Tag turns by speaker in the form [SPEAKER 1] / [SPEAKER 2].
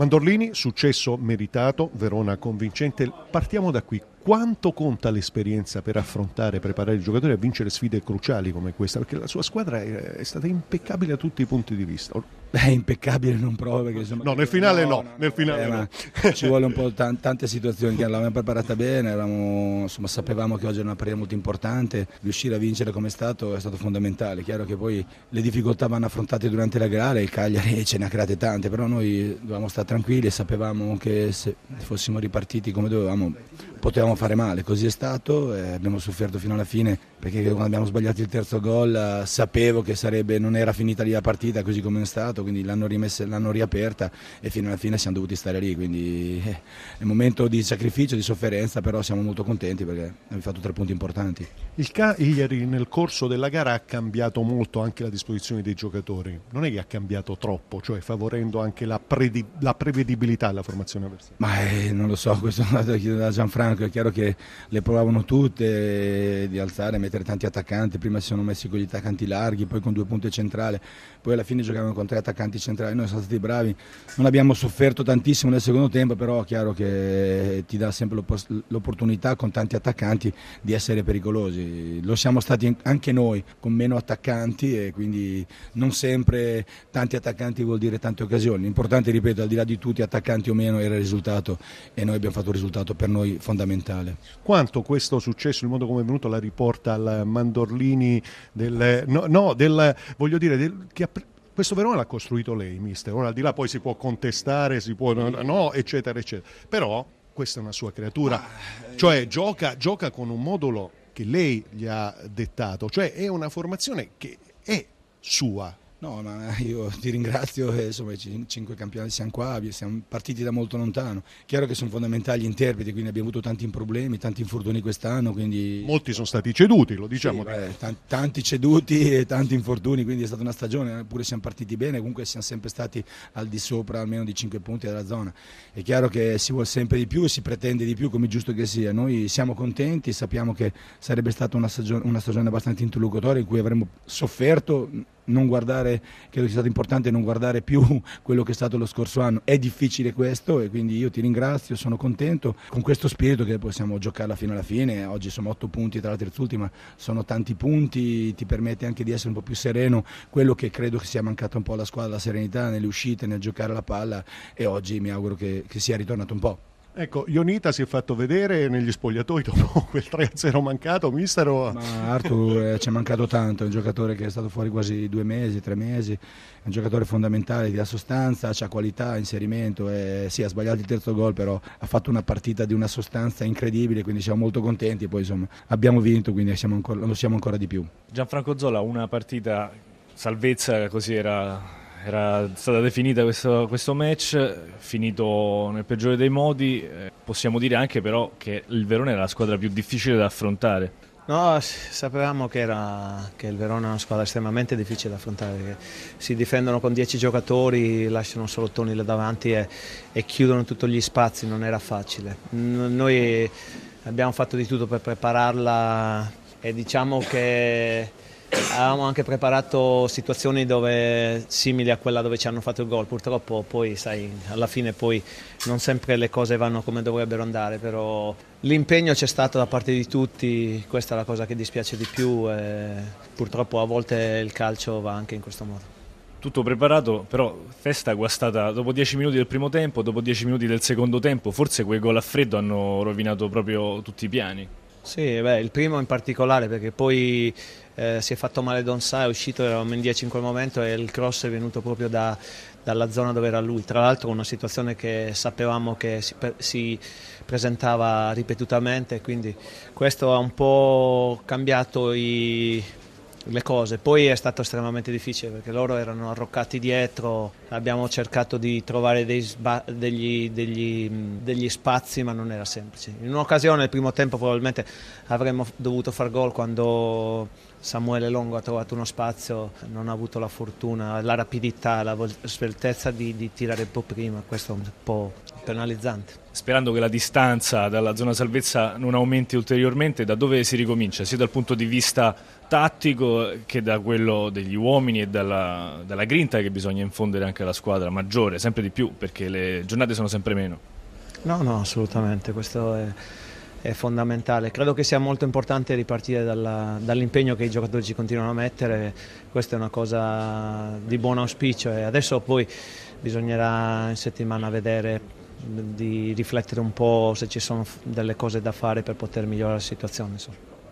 [SPEAKER 1] Mandorlini, successo meritato, Verona convincente. Partiamo da qui. Quanto conta l'esperienza per affrontare e preparare i giocatori a vincere sfide cruciali come questa? Perché la sua squadra è stata impeccabile da tutti i punti di vista.
[SPEAKER 2] Beh, impeccabile non provo perché insomma,
[SPEAKER 1] No, nel finale no, no nel finale
[SPEAKER 2] eh,
[SPEAKER 1] no.
[SPEAKER 2] ci vuole un po' t- tante situazioni che l'abbiamo preparata bene, eravamo, insomma, sapevamo che oggi era una partita molto importante, riuscire a vincere come è stato è stato fondamentale. Chiaro che poi le difficoltà vanno affrontate durante la gara, il Cagliari ce ne ha create tante, però noi dovevamo stare tranquilli e sapevamo che se fossimo ripartiti come dovevamo potevamo fare male, così è stato, eh, abbiamo sofferto fino alla fine perché quando abbiamo sbagliato il terzo gol eh, sapevo che sarebbe, non era finita lì la partita così come è stato, quindi l'hanno, rimessa, l'hanno riaperta e fino alla fine siamo dovuti stare lì, quindi eh, è un momento di sacrificio, di sofferenza, però siamo molto contenti perché abbiamo fatto tre punti importanti.
[SPEAKER 1] Il Cagliari nel corso della gara ha cambiato molto anche la disposizione dei giocatori, non è che ha cambiato troppo, cioè favorendo anche la, predi- la prevedibilità della formazione avversaria.
[SPEAKER 2] Ma eh, non lo so, questo è da Gianfranco, è chiaro che le provavano tutte di alzare, mettere tanti attaccanti, prima si sono messi con gli attaccanti larghi, poi con due punte centrali, poi alla fine giocavano con tre attaccanti centrali, noi siamo stati bravi, non abbiamo sofferto tantissimo nel secondo tempo, però è chiaro che ti dà sempre l'opportunità con tanti attaccanti di essere pericolosi, lo siamo stati anche noi con meno attaccanti e quindi non sempre tanti attaccanti vuol dire tante occasioni, l'importante ripeto al di là di tutti attaccanti o meno era il risultato e noi abbiamo fatto un risultato per noi fondamentale.
[SPEAKER 1] Quanto questo successo, il modo come è venuto la riporta al Mandorlini del, no, no del, voglio dire, del, che ha questo Verona l'ha costruito lei, mister. Ora al di là poi si può contestare, si può no, eccetera, eccetera. Però questa è una sua creatura, cioè gioca, gioca con un modulo che lei gli ha dettato, cioè è una formazione che è sua,
[SPEAKER 2] No, ma io ti ringrazio, insomma, i cinque campionati siamo qua, siamo partiti da molto lontano. Chiaro che sono fondamentali gli interpreti, quindi abbiamo avuto tanti problemi, tanti infortuni quest'anno. Quindi...
[SPEAKER 1] Molti sono stati ceduti, lo diciamo.
[SPEAKER 2] Sì, beh, tanti ceduti e tanti infortuni, quindi è stata una stagione, eppure siamo partiti bene, comunque siamo sempre stati al di sopra almeno di cinque punti della zona. È chiaro che si vuole sempre di più, si pretende di più, come è giusto che sia. Noi siamo contenti, sappiamo che sarebbe stata una stagione, una stagione abbastanza interlocutoria in cui avremmo sofferto non guardare, credo sia stato importante non guardare più quello che è stato lo scorso anno. È difficile questo e quindi io ti ringrazio, sono contento con questo spirito che possiamo giocarla fino alla fine. Oggi sono otto punti tra la terzultima, sono tanti punti, ti permette anche di essere un po' più sereno, quello che credo che sia mancato un po' alla squadra, la serenità nelle uscite, nel giocare la palla e oggi mi auguro che, che sia ritornato un po'.
[SPEAKER 1] Ecco, Ionita si è fatto vedere negli spogliatoi dopo quel 3-0 mancato, mister? O...
[SPEAKER 2] Ma Arthur eh, ci è mancato tanto, è un giocatore che è stato fuori quasi due mesi, tre mesi, è un giocatore fondamentale, di sostanza, ha qualità, inserimento, e, sì ha sbagliato il terzo gol, però ha fatto una partita di una sostanza incredibile, quindi siamo molto contenti, poi insomma abbiamo vinto, quindi siamo ancora, lo siamo ancora di più.
[SPEAKER 3] Gianfranco Zola, una partita salvezza, così era era stata definita questo, questo, match, finito nel peggiore dei modi, eh, possiamo dire anche però che il Verona era la squadra più difficile da affrontare.
[SPEAKER 4] No, sapevamo che, era, che il Verona è una squadra estremamente difficile da affrontare, si difendono con 10 giocatori, lasciano solo Toni là davanti e, e chiudono tutti gli spazi, non era facile. Noi abbiamo fatto di tutto per prepararla e diciamo che Avevamo anche preparato situazioni dove, simili a quella dove ci hanno fatto il gol, purtroppo poi sai, alla fine poi non sempre le cose vanno come dovrebbero andare, però l'impegno c'è stato da parte di tutti, questa è la cosa che dispiace di più e purtroppo a volte il calcio va anche in questo modo
[SPEAKER 3] tutto preparato, però festa guastata dopo 10 minuti del primo tempo, dopo 10 minuti del secondo tempo, forse quei gol a freddo hanno rovinato proprio tutti i piani.
[SPEAKER 4] Sì, beh, il primo in particolare perché poi eh, si è fatto male Don Sa, è uscito, eravamo in 10 in quel momento e il cross è venuto proprio da, dalla zona dove era lui. Tra l'altro una situazione che sapevamo che si, si presentava ripetutamente, quindi questo ha un po' cambiato i, le cose. Poi è stato estremamente difficile perché loro erano arroccati dietro, abbiamo cercato di trovare sba- degli, degli, degli, spazi ma non era semplice. In un'occasione, nel primo tempo probabilmente avremmo dovuto far gol quando Samuele Longo ha trovato uno spazio, non ha avuto la fortuna, la rapidità, la sveltezza di, di tirare un po' prima, questo è un po' penalizzante.
[SPEAKER 3] Sperando che la distanza dalla zona salvezza non aumenti ulteriormente, da dove si ricomincia? Sia dal punto di vista tattico che da quello degli uomini e dalla, dalla grinta che bisogna infondere anche alla squadra maggiore, sempre di più, perché le giornate sono sempre meno.
[SPEAKER 4] No, no, assolutamente, questo è è fondamentale. Credo che sia molto importante ripartire dalla, dall'impegno che i giocatori ci continuano a mettere, questa è una cosa di buon auspicio e adesso poi bisognerà in settimana vedere di riflettere un po' se ci sono delle cose da fare per poter migliorare la situazione.